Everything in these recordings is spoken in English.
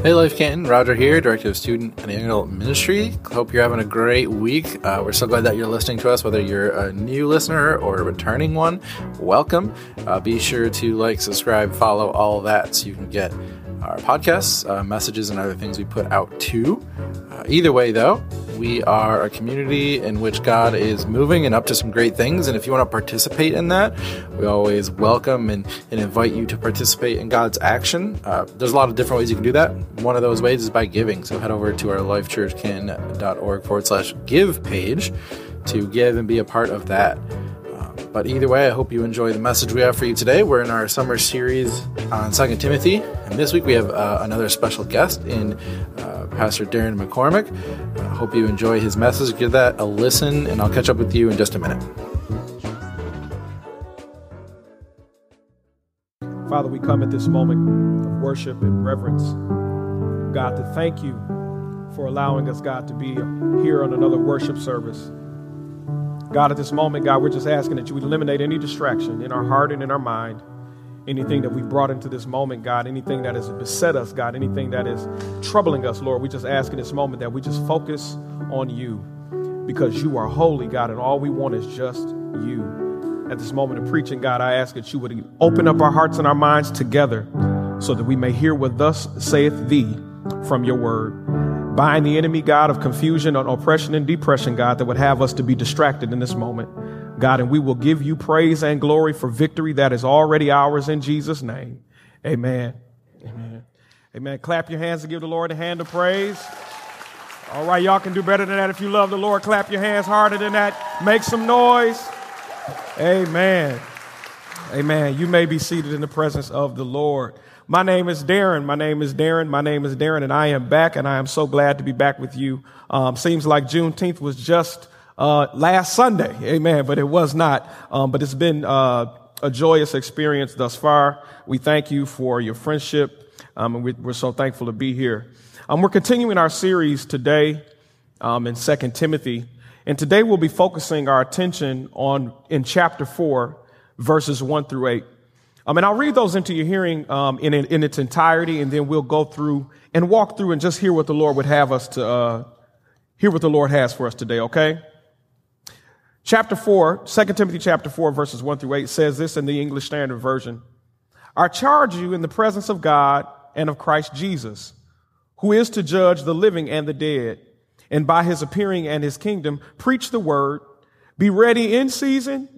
Hey, Life Canton, Roger here, Director of Student and Young Adult Ministry. Hope you're having a great week. Uh, we're so glad that you're listening to us, whether you're a new listener or a returning one. Welcome. Uh, be sure to like, subscribe, follow, all that so you can get our podcasts, uh, messages, and other things we put out too. Uh, either way, though, we are a community in which God is moving and up to some great things. And if you want to participate in that, we always welcome and, and invite you to participate in God's action. Uh, there's a lot of different ways you can do that. One of those ways is by giving. So head over to our lifechurchcan.org forward slash give page to give and be a part of that. But either way, I hope you enjoy the message we have for you today. We're in our summer series on Second Timothy, and this week we have uh, another special guest in uh, Pastor Darren McCormick. I hope you enjoy his message. Give that a listen, and I'll catch up with you in just a minute. Father, we come at this moment of worship and reverence, God, to thank you for allowing us, God, to be here on another worship service. God, at this moment, God, we're just asking that you would eliminate any distraction in our heart and in our mind. Anything that we've brought into this moment, God, anything that has beset us, God, anything that is troubling us, Lord, we just ask in this moment that we just focus on you because you are holy, God, and all we want is just you. At this moment of preaching, God, I ask that you would open up our hearts and our minds together so that we may hear what thus saith thee from your word bind the enemy, God, of confusion and oppression and depression, God, that would have us to be distracted in this moment. God, and we will give you praise and glory for victory that is already ours in Jesus' name. Amen. Amen. Amen. Clap your hands and give the Lord a hand of praise. All right, y'all can do better than that. If you love the Lord, clap your hands harder than that. Make some noise. Amen. Amen. You may be seated in the presence of the Lord. My name is Darren. My name is Darren. My name is Darren, and I am back, and I am so glad to be back with you. Um, seems like Juneteenth was just uh, last Sunday, amen, but it was not. Um, but it's been uh, a joyous experience thus far. We thank you for your friendship, um, and we, are so thankful to be here. Um, we're continuing our series today um, in Second Timothy, and today we'll be focusing our attention on in chapter four, verses one through eight. Um, and I'll read those into your hearing um, in, in its entirety, and then we'll go through and walk through and just hear what the Lord would have us to uh, hear what the Lord has for us today. Okay. Chapter 4, 2 Timothy chapter 4, verses 1 through 8 says this in the English Standard Version. I charge you in the presence of God and of Christ Jesus, who is to judge the living and the dead, and by his appearing and his kingdom, preach the word, be ready in season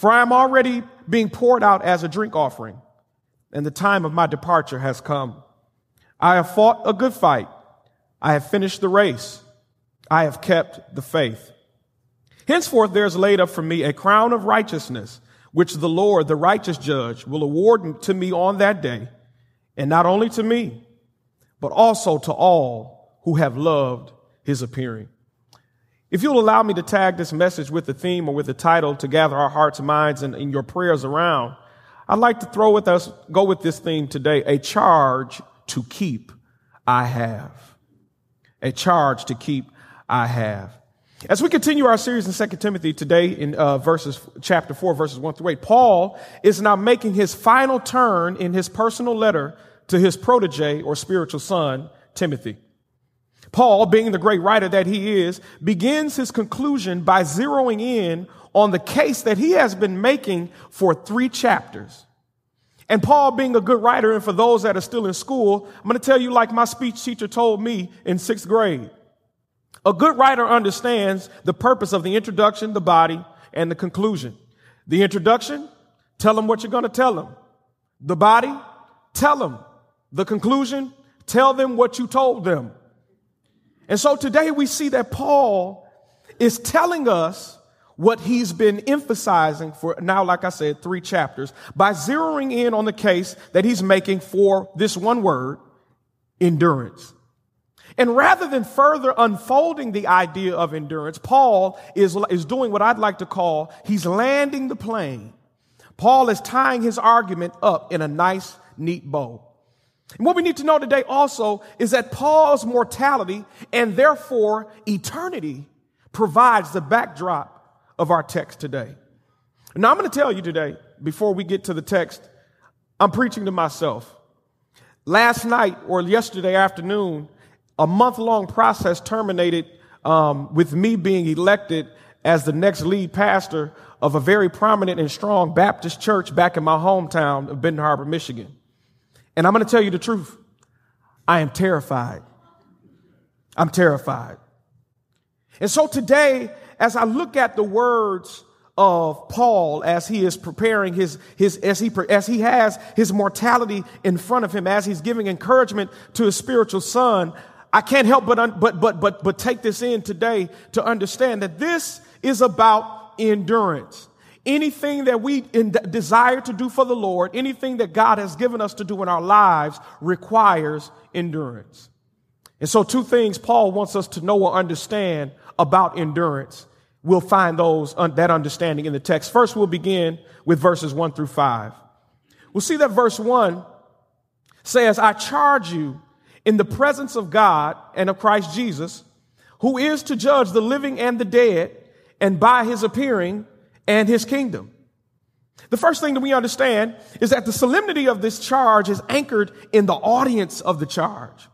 For I am already being poured out as a drink offering, and the time of my departure has come. I have fought a good fight. I have finished the race. I have kept the faith. Henceforth there is laid up for me a crown of righteousness, which the Lord, the righteous judge, will award to me on that day, and not only to me, but also to all who have loved his appearing. If you'll allow me to tag this message with the theme or with the title to gather our hearts and minds and, and your prayers around, I'd like to throw with us, go with this theme today, a charge to keep I have. A charge to keep I have. As we continue our series in 2 Timothy today in uh, verses, chapter 4, verses 1 through 8, Paul is now making his final turn in his personal letter to his protege or spiritual son, Timothy. Paul, being the great writer that he is, begins his conclusion by zeroing in on the case that he has been making for three chapters. And Paul, being a good writer, and for those that are still in school, I'm going to tell you like my speech teacher told me in sixth grade. A good writer understands the purpose of the introduction, the body, and the conclusion. The introduction, tell them what you're going to tell them. The body, tell them. The conclusion, tell them what you told them. And so today we see that Paul is telling us what he's been emphasizing for now, like I said, three chapters by zeroing in on the case that he's making for this one word, endurance. And rather than further unfolding the idea of endurance, Paul is, is doing what I'd like to call he's landing the plane. Paul is tying his argument up in a nice, neat bow. And what we need to know today also is that Paul's mortality and therefore eternity provides the backdrop of our text today. Now I'm going to tell you today, before we get to the text, I'm preaching to myself. Last night or yesterday afternoon, a month long process terminated um, with me being elected as the next lead pastor of a very prominent and strong Baptist church back in my hometown of Benton Harbor, Michigan. And I'm going to tell you the truth. I am terrified. I'm terrified. And so today, as I look at the words of Paul as he is preparing his, his, as he, as he has his mortality in front of him, as he's giving encouragement to his spiritual son, I can't help but, but, but, but, but take this in today to understand that this is about endurance. Anything that we desire to do for the Lord, anything that God has given us to do in our lives requires endurance. And so two things Paul wants us to know or understand about endurance. We'll find those, that understanding in the text. First, we'll begin with verses one through five. We'll see that verse one says, I charge you in the presence of God and of Christ Jesus, who is to judge the living and the dead, and by his appearing and his kingdom. The first thing that we understand is that the solemnity of this charge is anchored in the audience of the charge.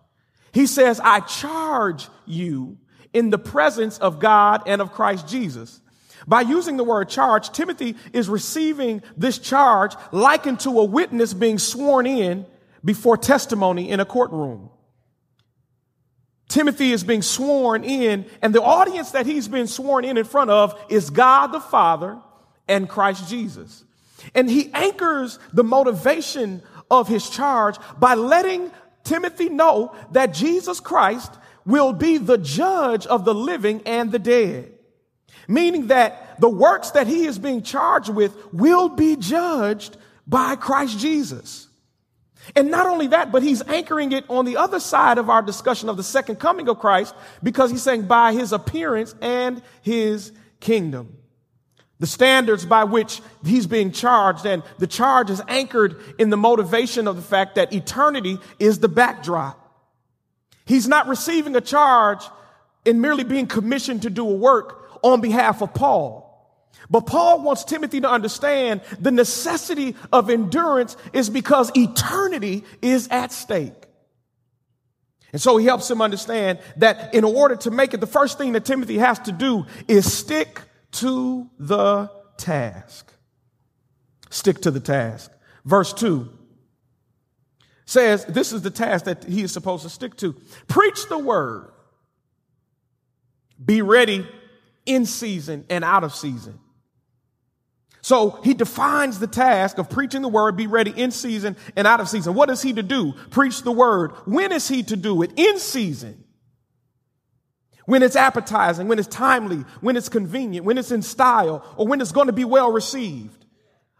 He says, I charge you in the presence of God and of Christ Jesus. By using the word charge, Timothy is receiving this charge likened to a witness being sworn in before testimony in a courtroom. Timothy is being sworn in, and the audience that he's been sworn in in front of is God the Father and Christ Jesus. And he anchors the motivation of his charge by letting Timothy know that Jesus Christ will be the judge of the living and the dead. Meaning that the works that he is being charged with will be judged by Christ Jesus. And not only that, but he's anchoring it on the other side of our discussion of the second coming of Christ because he's saying by his appearance and his kingdom. The standards by which he's being charged and the charge is anchored in the motivation of the fact that eternity is the backdrop. He's not receiving a charge in merely being commissioned to do a work on behalf of Paul. But Paul wants Timothy to understand the necessity of endurance is because eternity is at stake. And so he helps him understand that in order to make it, the first thing that Timothy has to do is stick to the task. Stick to the task. Verse 2 says this is the task that he is supposed to stick to. Preach the word. Be ready in season and out of season. So he defines the task of preaching the word, be ready in season and out of season. What is he to do? Preach the word. When is he to do it? In season. When it's appetizing, when it's timely, when it's convenient, when it's in style, or when it's going to be well received.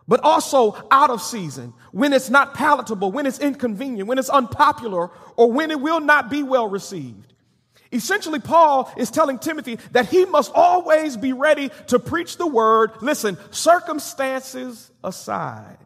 But also out of season, when it's not palatable, when it's inconvenient, when it's unpopular, or when it will not be well received. Essentially, Paul is telling Timothy that he must always be ready to preach the word. Listen, circumstances aside.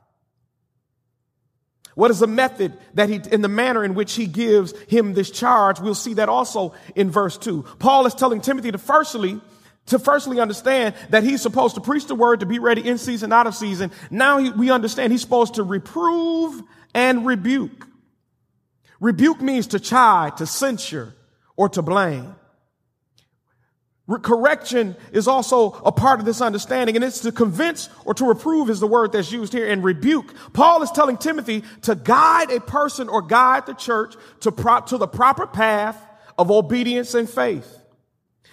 What is the method that he, in the manner in which he gives him this charge? We'll see that also in verse two. Paul is telling Timothy to firstly, to firstly understand that he's supposed to preach the word to be ready in season, out of season. Now he, we understand he's supposed to reprove and rebuke. Rebuke means to chide, to censure, or to blame. Correction is also a part of this understanding, and it's to convince or to reprove is the word that's used here, and rebuke. Paul is telling Timothy to guide a person or guide the church to, pro- to the proper path of obedience and faith.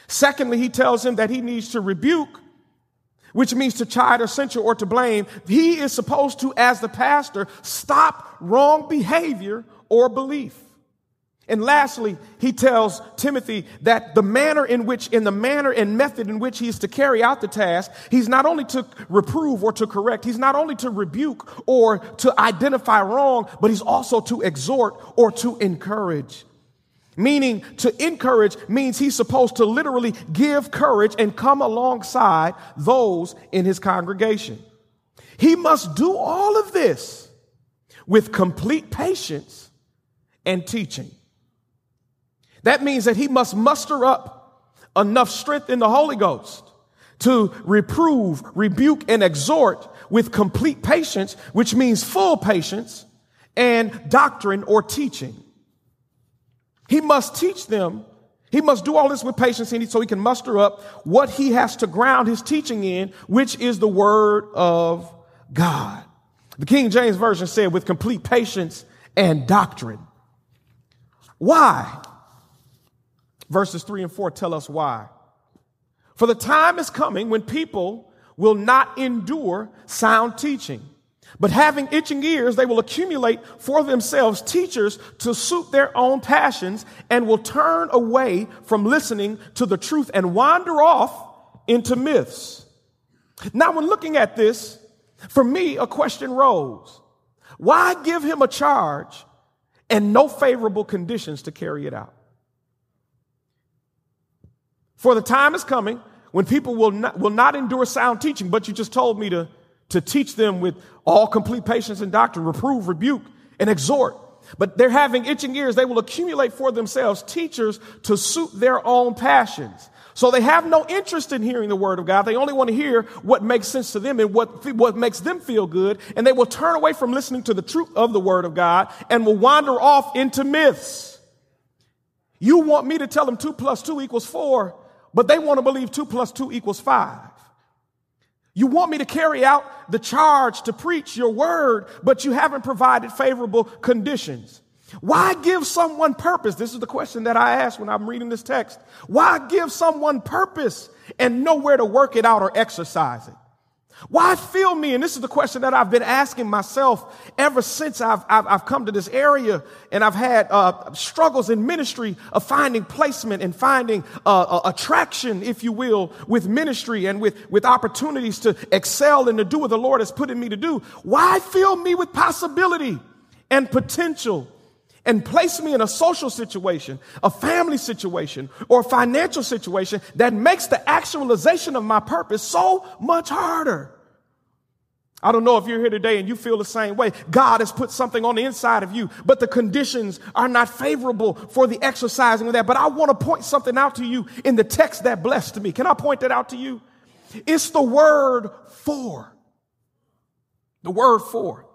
Secondly, he tells him that he needs to rebuke, which means to chide or censure or to blame. He is supposed to, as the pastor, stop wrong behavior or belief. And lastly, he tells Timothy that the manner in which, in the manner and method in which he is to carry out the task, he's not only to reprove or to correct, he's not only to rebuke or to identify wrong, but he's also to exhort or to encourage. Meaning to encourage means he's supposed to literally give courage and come alongside those in his congregation. He must do all of this with complete patience and teaching. That means that he must muster up enough strength in the Holy Ghost to reprove, rebuke, and exhort with complete patience, which means full patience, and doctrine or teaching. He must teach them. He must do all this with patience so he can muster up what he has to ground his teaching in, which is the word of God. The King James Version said with complete patience and doctrine. Why? Verses three and four tell us why. For the time is coming when people will not endure sound teaching but having itching ears, they will accumulate for themselves teachers to suit their own passions and will turn away from listening to the truth and wander off into myths. Now, when looking at this, for me, a question rose. Why give him a charge and no favorable conditions to carry it out? For the time is coming when people will not, will not endure sound teaching, but you just told me to to teach them with all complete patience and doctrine, reprove, rebuke, and exhort. But they're having itching ears. They will accumulate for themselves teachers to suit their own passions. So they have no interest in hearing the word of God. They only want to hear what makes sense to them and what, what makes them feel good. And they will turn away from listening to the truth of the word of God and will wander off into myths. You want me to tell them two plus two equals four, but they want to believe two plus two equals five. You want me to carry out the charge to preach your word, but you haven't provided favorable conditions. Why give someone purpose? This is the question that I ask when I'm reading this text. Why give someone purpose and nowhere to work it out or exercise it? Why fill me? And this is the question that I've been asking myself ever since I've, I've, I've come to this area and I've had uh, struggles in ministry of finding placement and finding uh, uh, attraction, if you will, with ministry and with, with opportunities to excel and to do what the Lord has put in me to do. Why fill me with possibility and potential and place me in a social situation, a family situation, or a financial situation that makes the actualization of my purpose so much harder. I don't know if you're here today and you feel the same way. God has put something on the inside of you, but the conditions are not favorable for the exercising of that. But I want to point something out to you in the text that blessed me. Can I point that out to you? It's the word for. The word for.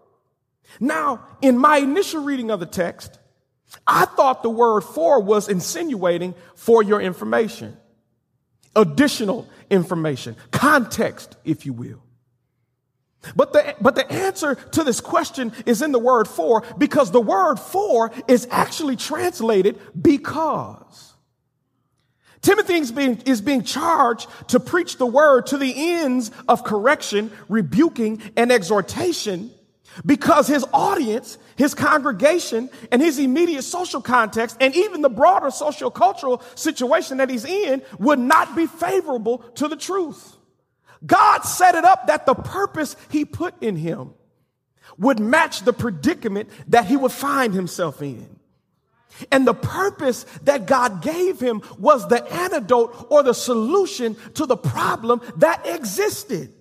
Now, in my initial reading of the text, I thought the word for was insinuating for your information, additional information, context, if you will. But the, but the answer to this question is in the word for because the word for is actually translated because. Timothy is being, is being charged to preach the word to the ends of correction, rebuking, and exhortation because his audience, his congregation, and his immediate social context, and even the broader social cultural situation that he's in would not be favorable to the truth. God set it up that the purpose he put in him would match the predicament that he would find himself in. And the purpose that God gave him was the antidote or the solution to the problem that existed.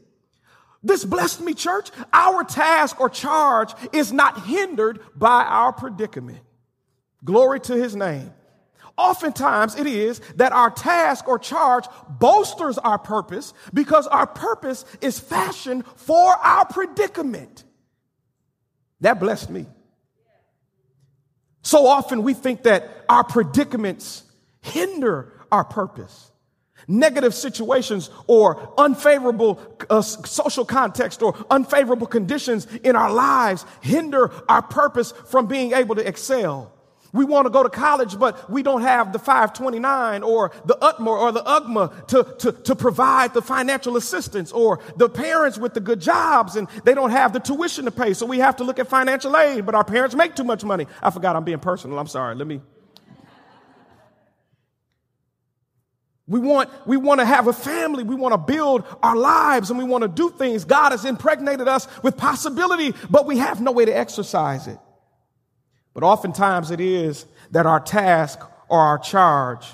This blessed me, church. Our task or charge is not hindered by our predicament. Glory to his name. Oftentimes it is that our task or charge bolsters our purpose because our purpose is fashioned for our predicament. That blessed me. So often we think that our predicaments hinder our purpose negative situations or unfavorable uh, social context or unfavorable conditions in our lives hinder our purpose from being able to excel. We want to go to college, but we don't have the 529 or the UTMA or the UGMA to, to, to provide the financial assistance or the parents with the good jobs and they don't have the tuition to pay. So we have to look at financial aid, but our parents make too much money. I forgot I'm being personal. I'm sorry. Let me We want, we want to have a family. We want to build our lives and we want to do things. God has impregnated us with possibility, but we have no way to exercise it. But oftentimes it is that our task or our charge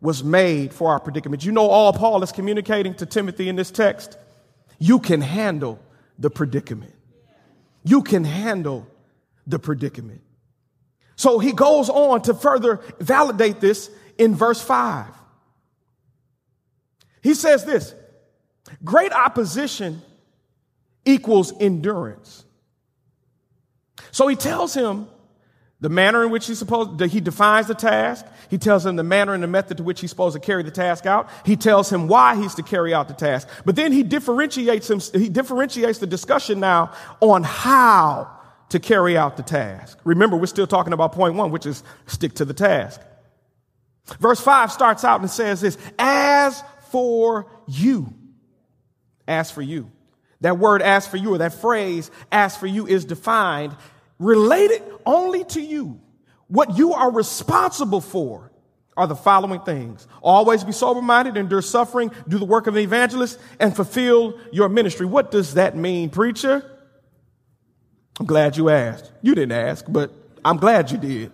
was made for our predicament. You know, all Paul is communicating to Timothy in this text. You can handle the predicament. You can handle the predicament. So he goes on to further validate this in verse 5. He says this great opposition equals endurance. So he tells him the manner in which he's supposed he defines the task. He tells him the manner and the method to which he's supposed to carry the task out. He tells him why he's to carry out the task. But then he differentiates him he differentiates the discussion now on how to carry out the task. Remember we're still talking about point one which is stick to the task. Verse 5 starts out and says this as for you as for you that word as for you or that phrase as for you is defined related only to you, what you are responsible for are the following things. Always be sober minded, endure suffering, do the work of an evangelist, and fulfill your ministry. What does that mean, preacher? I'm glad you asked. You didn't ask, but I'm glad you did.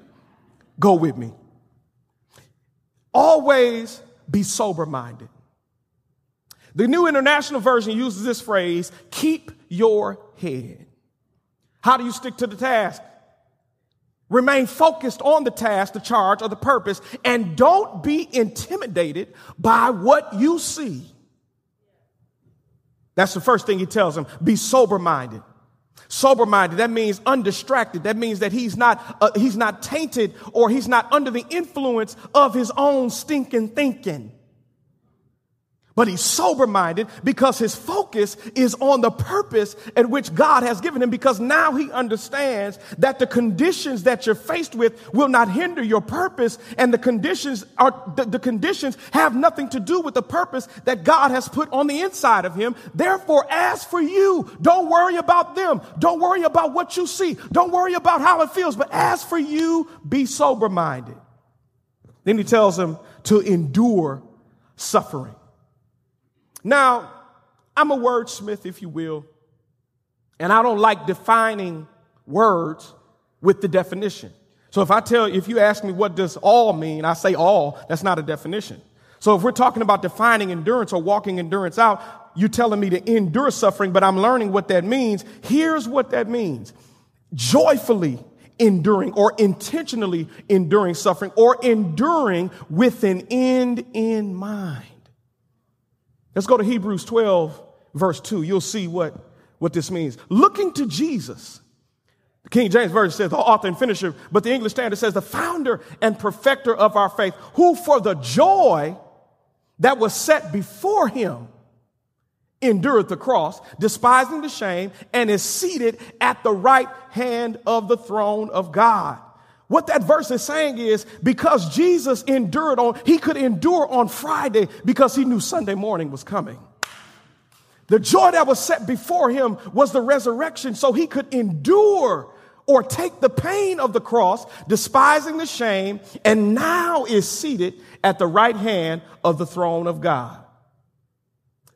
Go with me. Always be sober minded. The New International Version uses this phrase keep your head. How do you stick to the task? Remain focused on the task, the charge, or the purpose, and don't be intimidated by what you see. That's the first thing he tells them. Be sober minded. Sober minded, that means undistracted. That means that he's not, uh, he's not tainted or he's not under the influence of his own stinking thinking but he's sober minded because his focus is on the purpose at which God has given him because now he understands that the conditions that you're faced with will not hinder your purpose and the conditions are the, the conditions have nothing to do with the purpose that God has put on the inside of him. Therefore, as for you, don't worry about them. Don't worry about what you see. Don't worry about how it feels. But as for you, be sober minded. Then he tells him to endure suffering. Now, I'm a wordsmith, if you will, and I don't like defining words with the definition. So if I tell, if you ask me what does all mean, I say all, that's not a definition. So if we're talking about defining endurance or walking endurance out, you're telling me to endure suffering, but I'm learning what that means. Here's what that means. Joyfully enduring or intentionally enduring suffering or enduring with an end in mind. Let's go to Hebrews 12, verse 2. You'll see what, what this means. Looking to Jesus. The King James Version says the author and finisher, but the English Standard says the founder and perfecter of our faith, who for the joy that was set before him endured the cross, despising the shame, and is seated at the right hand of the throne of God. What that verse is saying is because Jesus endured on, he could endure on Friday because he knew Sunday morning was coming. The joy that was set before him was the resurrection, so he could endure or take the pain of the cross, despising the shame, and now is seated at the right hand of the throne of God.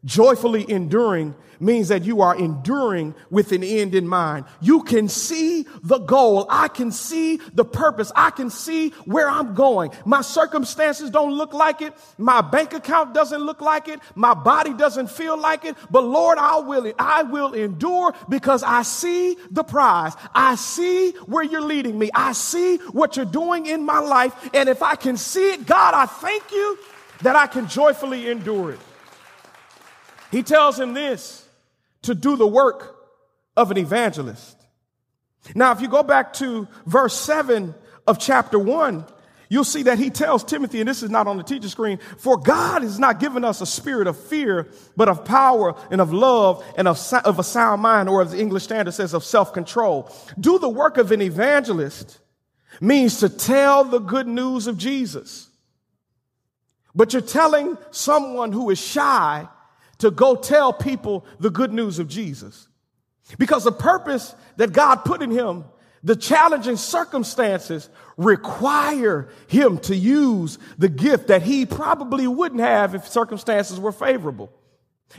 Joyfully enduring means that you are enduring with an end in mind. You can see the goal. I can see the purpose. I can see where I'm going. My circumstances don't look like it. My bank account doesn't look like it. My body doesn't feel like it. But Lord, I will, I will endure because I see the prize. I see where you're leading me. I see what you're doing in my life. And if I can see it, God, I thank you that I can joyfully endure it. He tells him this to do the work of an evangelist. Now, if you go back to verse 7 of chapter 1, you'll see that he tells Timothy, and this is not on the teacher screen, for God has not given us a spirit of fear, but of power and of love and of, of a sound mind, or as the English Standard says, of self control. Do the work of an evangelist means to tell the good news of Jesus. But you're telling someone who is shy to go tell people the good news of Jesus. Because the purpose that God put in him, the challenging circumstances require him to use the gift that he probably wouldn't have if circumstances were favorable.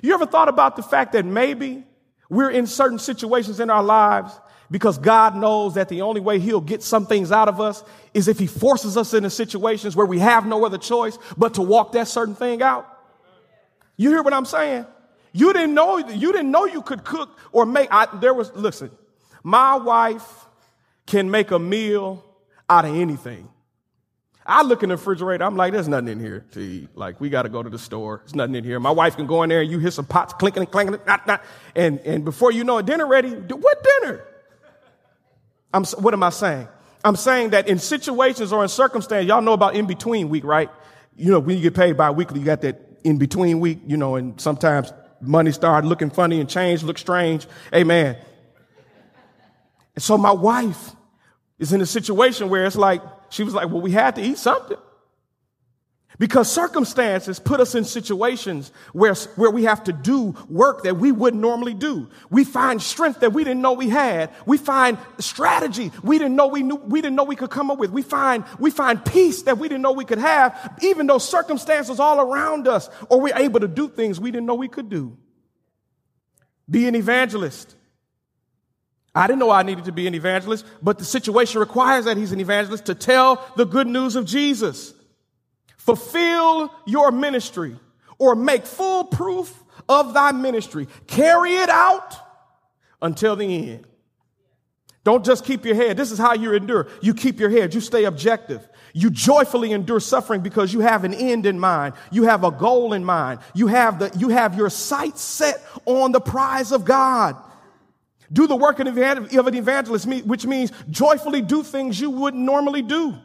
You ever thought about the fact that maybe we're in certain situations in our lives because God knows that the only way he'll get some things out of us is if he forces us into situations where we have no other choice but to walk that certain thing out. You hear what I'm saying? You didn't know, you didn't know you could cook or make, I, there was, listen, my wife can make a meal out of anything. I look in the refrigerator, I'm like, there's nothing in here to eat. Like, we got to go to the store. There's nothing in here. My wife can go in there and you hear some pots clinking and clanking, and, and before you know it, dinner ready. What dinner? I'm, what am I saying? I'm saying that in situations or in circumstances, y'all know about in between week, right? You know, when you get paid bi-weekly, you got that in between week, you know, and sometimes money started looking funny and change looked strange. Amen. And so my wife is in a situation where it's like, she was like, well, we had to eat something. Because circumstances put us in situations where, where we have to do work that we wouldn't normally do. We find strength that we didn't know we had. We find strategy we didn't know we knew, we didn't know we could come up with. We find, we find peace that we didn't know we could have, even though circumstances all around us, or we're able to do things we didn't know we could do. Be an evangelist. I didn't know I needed to be an evangelist, but the situation requires that he's an evangelist to tell the good news of Jesus. Fulfill your ministry or make full proof of thy ministry. Carry it out until the end. Don't just keep your head. This is how you endure. You keep your head. You stay objective. You joyfully endure suffering because you have an end in mind. You have a goal in mind. You have the, you have your sight set on the prize of God. Do the work of an evangelist, which means joyfully do things you wouldn't normally do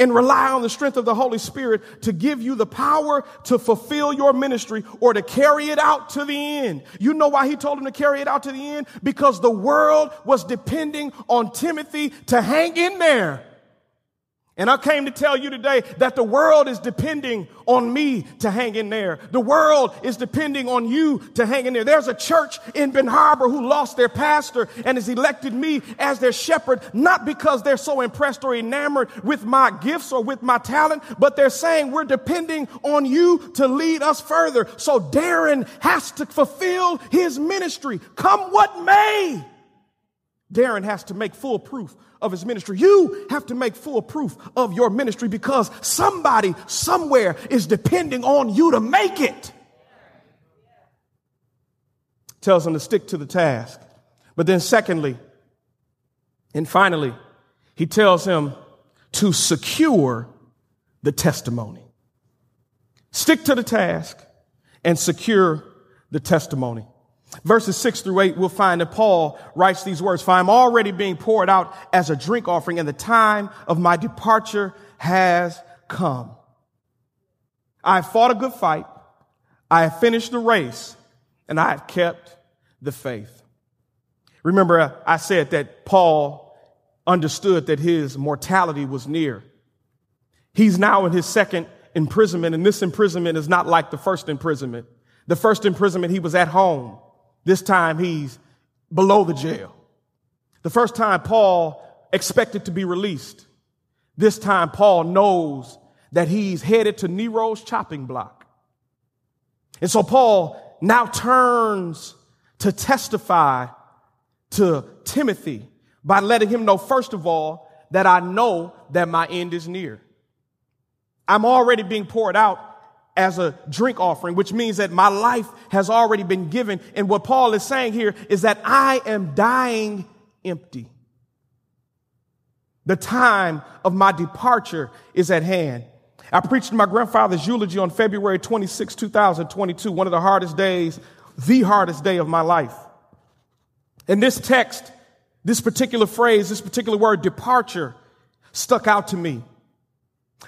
and rely on the strength of the Holy Spirit to give you the power to fulfill your ministry or to carry it out to the end. You know why he told him to carry it out to the end? Because the world was depending on Timothy to hang in there. And I came to tell you today that the world is depending on me to hang in there. The world is depending on you to hang in there. There's a church in Ben Harbor who lost their pastor and has elected me as their shepherd, not because they're so impressed or enamored with my gifts or with my talent, but they're saying we're depending on you to lead us further. So Darren has to fulfill his ministry. Come what may. Darren has to make full proof of his ministry. You have to make full proof of your ministry because somebody somewhere is depending on you to make it. Tells him to stick to the task. But then, secondly, and finally, he tells him to secure the testimony. Stick to the task and secure the testimony. Verses 6 through 8, we'll find that Paul writes these words, For I'm already being poured out as a drink offering, and the time of my departure has come. I have fought a good fight, I have finished the race, and I have kept the faith. Remember, I said that Paul understood that his mortality was near. He's now in his second imprisonment, and this imprisonment is not like the first imprisonment. The first imprisonment, he was at home. This time he's below the jail. The first time Paul expected to be released. This time Paul knows that he's headed to Nero's chopping block. And so Paul now turns to testify to Timothy by letting him know, first of all, that I know that my end is near. I'm already being poured out as a drink offering, which means that my life has already been given. And what Paul is saying here is that I am dying empty. The time of my departure is at hand. I preached my grandfather's eulogy on February 26, 2022, one of the hardest days, the hardest day of my life. And this text, this particular phrase, this particular word, departure, stuck out to me.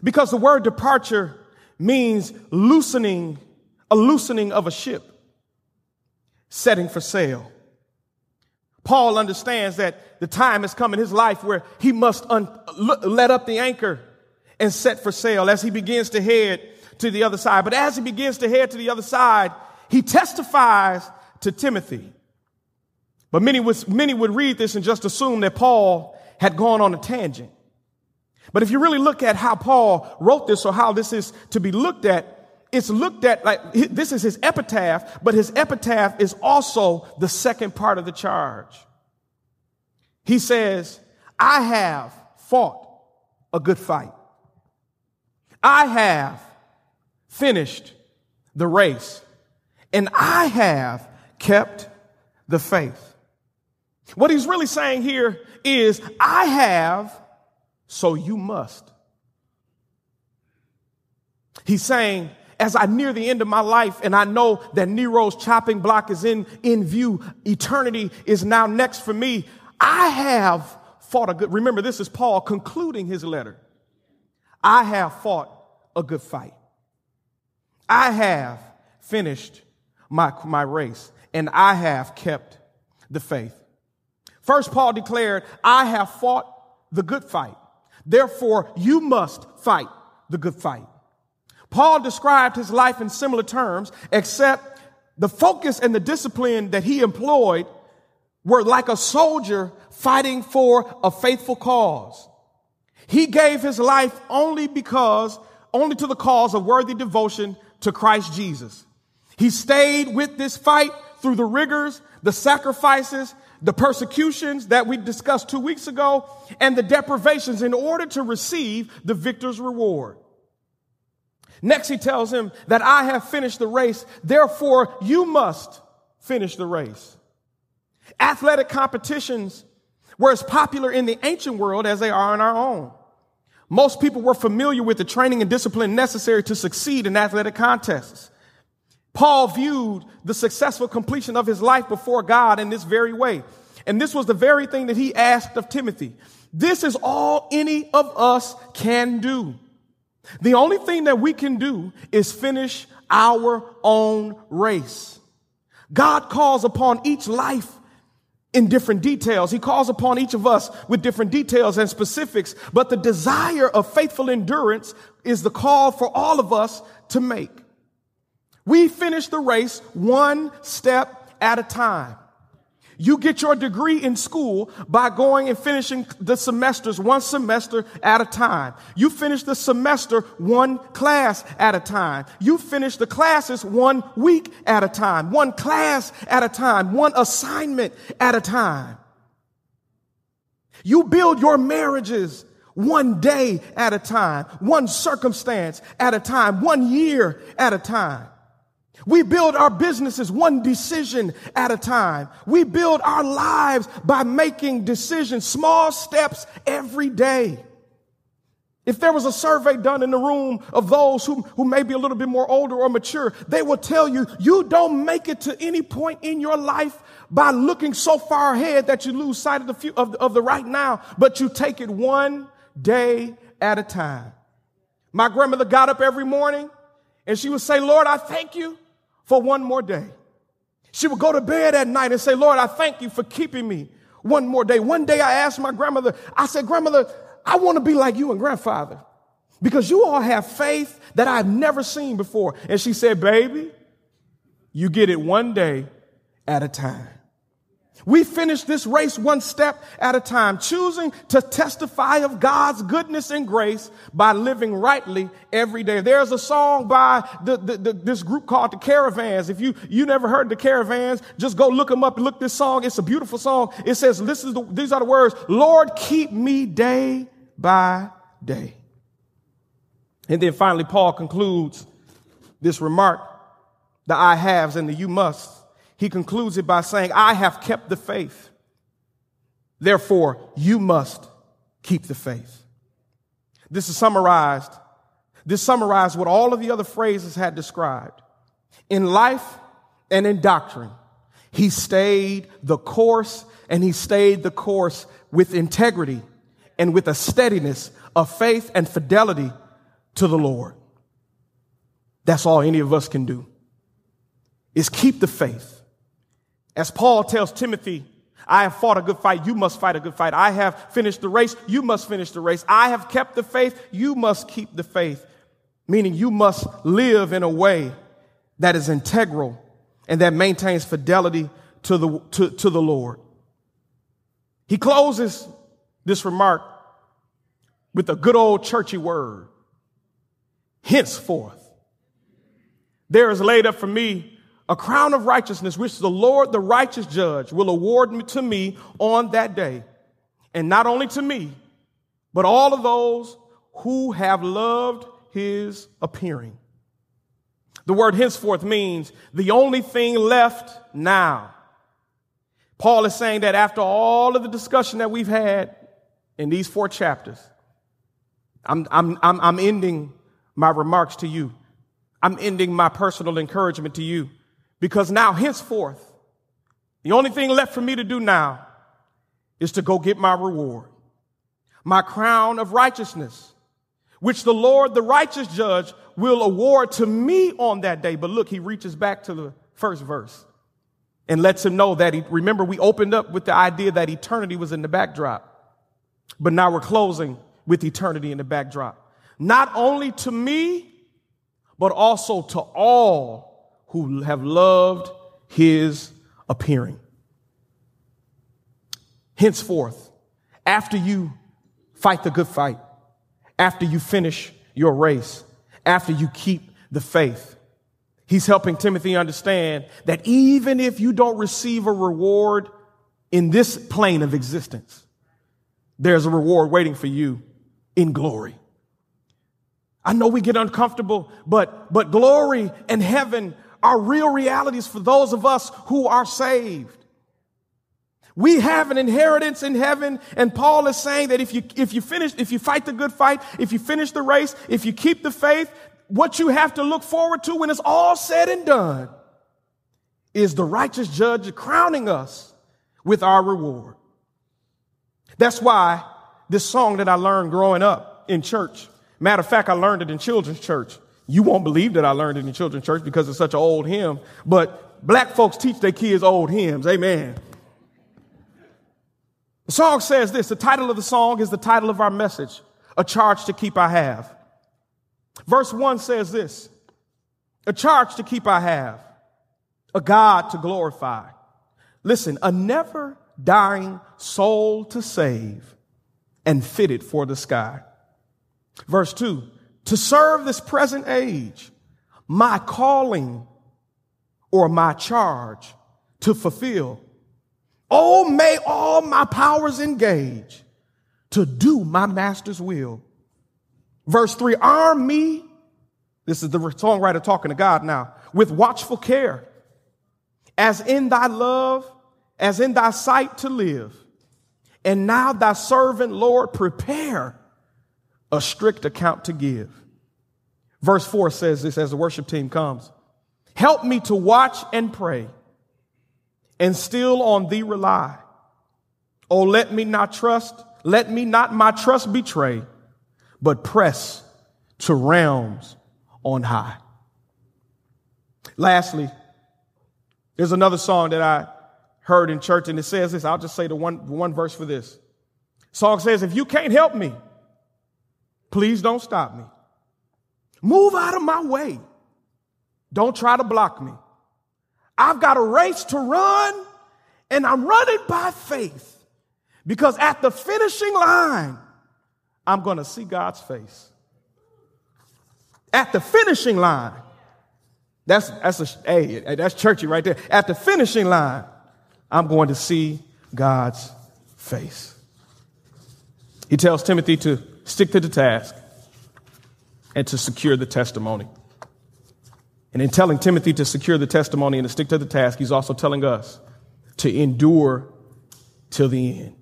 Because the word departure means loosening, a loosening of a ship, setting for sail. Paul understands that the time has come in his life where he must un- let up the anchor and set for sail as he begins to head to the other side. But as he begins to head to the other side, he testifies to Timothy. But many many would read this and just assume that Paul had gone on a tangent. But if you really look at how Paul wrote this or how this is to be looked at, it's looked at like this is his epitaph, but his epitaph is also the second part of the charge. He says, I have fought a good fight. I have finished the race and I have kept the faith. What he's really saying here is, I have, so you must. He's saying, as I near the end of my life and I know that Nero's chopping block is in, in view, eternity is now next for me, I have fought a good, remember this is Paul concluding his letter. I have fought a good fight. I have finished my, my race and I have kept the faith. First, Paul declared, I have fought the good fight. Therefore, you must fight the good fight. Paul described his life in similar terms, except the focus and the discipline that he employed were like a soldier fighting for a faithful cause. He gave his life only because, only to the cause of worthy devotion to Christ Jesus. He stayed with this fight through the rigors, the sacrifices, the persecutions that we discussed two weeks ago, and the deprivations in order to receive the victor's reward. Next, he tells him that I have finished the race, therefore you must finish the race. Athletic competitions were as popular in the ancient world as they are in our own. Most people were familiar with the training and discipline necessary to succeed in athletic contests. Paul viewed the successful completion of his life before God in this very way. And this was the very thing that he asked of Timothy. This is all any of us can do. The only thing that we can do is finish our own race. God calls upon each life in different details. He calls upon each of us with different details and specifics, but the desire of faithful endurance is the call for all of us to make. We finish the race one step at a time. You get your degree in school by going and finishing the semesters one semester at a time. You finish the semester one class at a time. You finish the classes one week at a time, one class at a time, one assignment at a time. You build your marriages one day at a time, one circumstance at a time, one year at a time. We build our businesses one decision at a time. We build our lives by making decisions, small steps every day. If there was a survey done in the room of those who, who may be a little bit more older or mature, they will tell you, you don't make it to any point in your life by looking so far ahead that you lose sight of the, few, of, of the right now, but you take it one day at a time. My grandmother got up every morning and she would say, Lord, I thank you for one more day. She would go to bed at night and say, Lord, I thank you for keeping me one more day. One day I asked my grandmother, I said, Grandmother, I want to be like you and grandfather because you all have faith that I've never seen before. And she said, Baby, you get it one day at a time. We finish this race one step at a time, choosing to testify of God's goodness and grace by living rightly every day. There's a song by the, the, the, this group called the Caravans. If you, you never heard the Caravans, just go look them up and look this song. It's a beautiful song. It says, this is the, these are the words, Lord, keep me day by day. And then finally, Paul concludes this remark, the I haves and the you must he concludes it by saying, I have kept the faith. Therefore, you must keep the faith. This is summarized. This summarized what all of the other phrases had described. In life and in doctrine, he stayed the course and he stayed the course with integrity and with a steadiness of faith and fidelity to the Lord. That's all any of us can do is keep the faith as Paul tells Timothy, I have fought a good fight. You must fight a good fight. I have finished the race. You must finish the race. I have kept the faith. You must keep the faith. Meaning you must live in a way that is integral and that maintains fidelity to the, to, to the Lord. He closes this remark with a good old churchy word. Henceforth, there is laid up for me a crown of righteousness, which the Lord, the righteous judge, will award to me on that day. and not only to me, but all of those who have loved his appearing. The word henceforth means the only thing left now. Paul is saying that after all of the discussion that we've had in these four chapters, I'm, I'm, I'm, I'm ending my remarks to you. I'm ending my personal encouragement to you because now, henceforth, the only thing left for me to do now is to go get my reward, my crown of righteousness, which the Lord, the righteous judge, will award to me on that day. But look, he reaches back to the first verse and lets him know that he, remember, we opened up with the idea that eternity was in the backdrop, but now we're closing with eternity in the backdrop. Not only to me, but also to all who have loved his appearing. Henceforth, after you fight the good fight, after you finish your race, after you keep the faith, he's helping Timothy understand that even if you don't receive a reward in this plane of existence, there's a reward waiting for you in glory. I know we get uncomfortable, but, but glory and heaven are real realities for those of us who are saved. We have an inheritance in heaven, and Paul is saying that if you, if you finish, if you fight the good fight, if you finish the race, if you keep the faith, what you have to look forward to when it's all said and done is the righteous judge crowning us with our reward. That's why this song that I learned growing up in church, matter of fact, I learned it in children's church. You won't believe that I learned it in children's church because it's such an old hymn, but black folks teach their kids old hymns. Amen. The song says this the title of the song is the title of our message, A Charge to Keep I Have. Verse 1 says this A charge to keep I have, a God to glorify. Listen, a never dying soul to save and fitted for the sky. Verse 2 To serve this present age, my calling or my charge to fulfill Oh, may all my powers engage to do my master's will. Verse three, arm me. This is the songwriter talking to God now with watchful care as in thy love, as in thy sight to live. And now thy servant, Lord, prepare a strict account to give. Verse four says this as the worship team comes. Help me to watch and pray and still on thee rely. Oh, let me not trust, let me not my trust betray, but press to realms on high. Lastly, there's another song that I heard in church and it says this. I'll just say the one, one verse for this. Song says, if you can't help me, please don't stop me. Move out of my way. Don't try to block me. I've got a race to run and I'm running by faith because at the finishing line, I'm going to see God's face. At the finishing line, that's, that's a, hey, that's churchy right there. At the finishing line, I'm going to see God's face. He tells Timothy to stick to the task and to secure the testimony. And in telling Timothy to secure the testimony and to stick to the task, he's also telling us to endure till the end.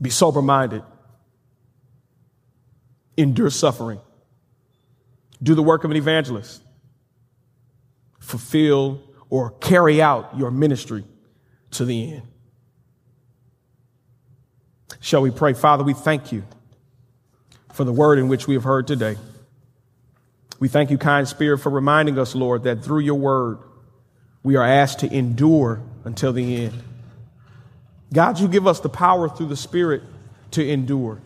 Be sober minded. Endure suffering. Do the work of an evangelist. Fulfill or carry out your ministry to the end. Shall we pray? Father, we thank you for the word in which we have heard today. We thank you, kind spirit, for reminding us, Lord, that through your word, we are asked to endure until the end. God, you give us the power through the spirit to endure.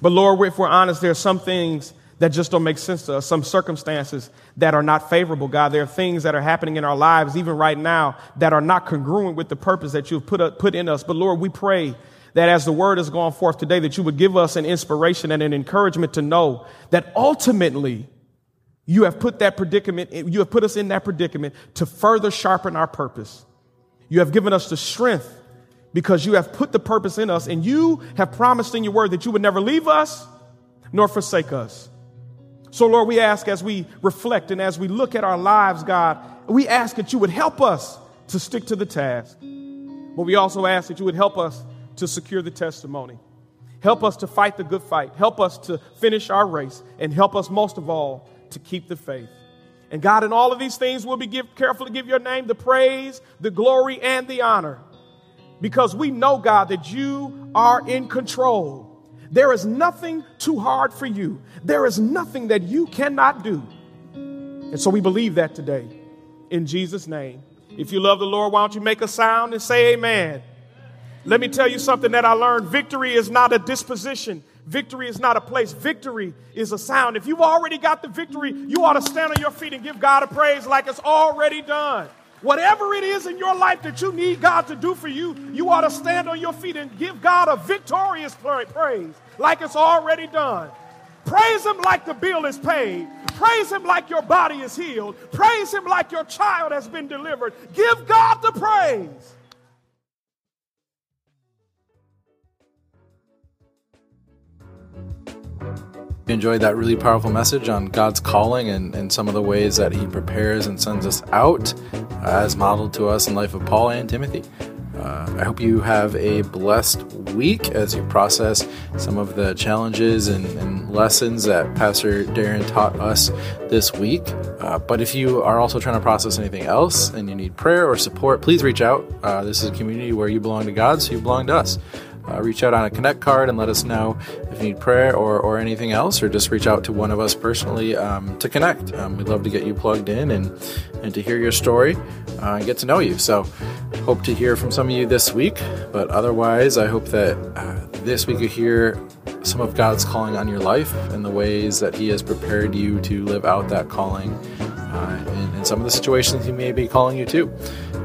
But Lord, if we're honest, there are some things that just don't make sense to us, some circumstances that are not favorable, God. There are things that are happening in our lives, even right now, that are not congruent with the purpose that you've put, up, put in us. But Lord, we pray that as the word has gone forth today, that you would give us an inspiration and an encouragement to know that ultimately you have put that predicament, you have put us in that predicament to further sharpen our purpose. You have given us the strength because you have put the purpose in us and you have promised in your word that you would never leave us nor forsake us. So, Lord, we ask as we reflect and as we look at our lives, God, we ask that you would help us to stick to the task. But we also ask that you would help us to secure the testimony. Help us to fight the good fight. Help us to finish our race. And help us most of all to keep the faith. And God, in all of these things, we'll be give, careful to give your name the praise, the glory, and the honor. Because we know, God, that you are in control. There is nothing too hard for you. There is nothing that you cannot do. And so we believe that today. In Jesus' name. If you love the Lord, why don't you make a sound and say amen? Let me tell you something that I learned. Victory is not a disposition. Victory is not a place. Victory is a sound. If you've already got the victory, you ought to stand on your feet and give God a praise like it's already done. Whatever it is in your life that you need God to do for you, you ought to stand on your feet and give God a victorious praise like it's already done. Praise Him like the bill is paid. Praise Him like your body is healed. Praise Him like your child has been delivered. Give God the praise. Enjoyed that really powerful message on God's calling and, and some of the ways that He prepares and sends us out, as modeled to us in life of Paul and Timothy. Uh, I hope you have a blessed week as you process some of the challenges and, and lessons that Pastor Darren taught us this week. Uh, but if you are also trying to process anything else and you need prayer or support, please reach out. Uh, this is a community where you belong to God, so you belong to us uh, reach out on a connect card and let us know if you need prayer or, or anything else, or just reach out to one of us personally um, to connect. Um, we'd love to get you plugged in and, and to hear your story uh, and get to know you. So, hope to hear from some of you this week, but otherwise, I hope that uh, this week you hear some of God's calling on your life and the ways that He has prepared you to live out that calling uh, in, in some of the situations He may be calling you to.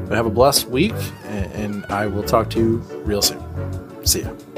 But have a blessed week, and, and I will talk to you real soon. See ya.